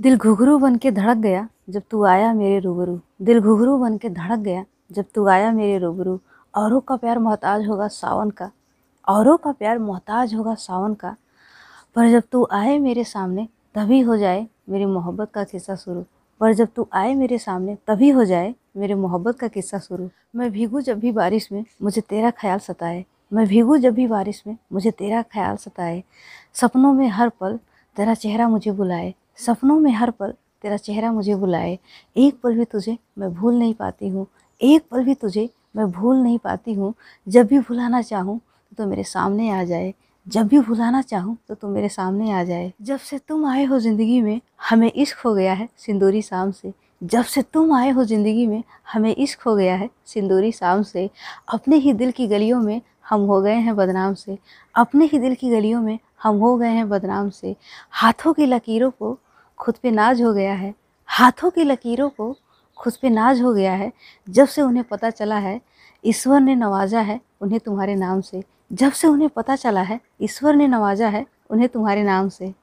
दिल घुघरू बन के धड़क गया जब तू आया मेरे रूबरू। दिल घुघरू बन के धड़क गया जब तू आया मेरे रूबरू। औरों का प्यार मोहताज होगा सावन का। औरों का प्यार मोहताज होगा सावन का। पर जब तू आए मेरे सामने, तभी हो जाए मेरी मोहब्बत का किस्सा शुरू। पर जब तू आए मेरे सामने, तभी हो जाए मेरे मोहब्बत का किस्सा शुरू। मैं भीगू जब भी बारिश में, मुझे तेरा ख्याल सताए। मैं भीगू जब भी बारिश में, मुझे तेरा ख्याल सताए। सपनों में हर पल तेरा चेहरा मुझे बुलाए। सपनों में हर पल तेरा चेहरा मुझे बुलाए। एक पल भी तुझे मैं भूल नहीं पाती हूँ। एक पल भी तुझे मैं भूल नहीं पाती हूँ। जब भी भुलाना चाहूँ तो मेरे सामने आ जाए। जब भी भुलाना चाहूँ तो तुम मेरे सामने आ जाए। जब से तुम आए हो ज़िंदगी में, हमें इश्क हो गया है सिंदूरी शाम से। जब से तुम आए हो ज़िंदगी में, हमें इश्क हो गया है सिंदूरी शाम से। अपने ही दिल की गलियों में हम हो गए हैं बदनाम से। अपने ही दिल की गलियों में हम हो गए हैं बदनाम से। हाथों की लकीरों को खुद पे नाज हो गया है। हाथों की लकीरों को खुद पे नाज हो गया है। जब से उन्हें पता चला है, ईश्वर ने नवाजा है उन्हें तुम्हारे नाम से। जब से उन्हें पता चला है, ईश्वर ने नवाजा है उन्हें तुम्हारे नाम से।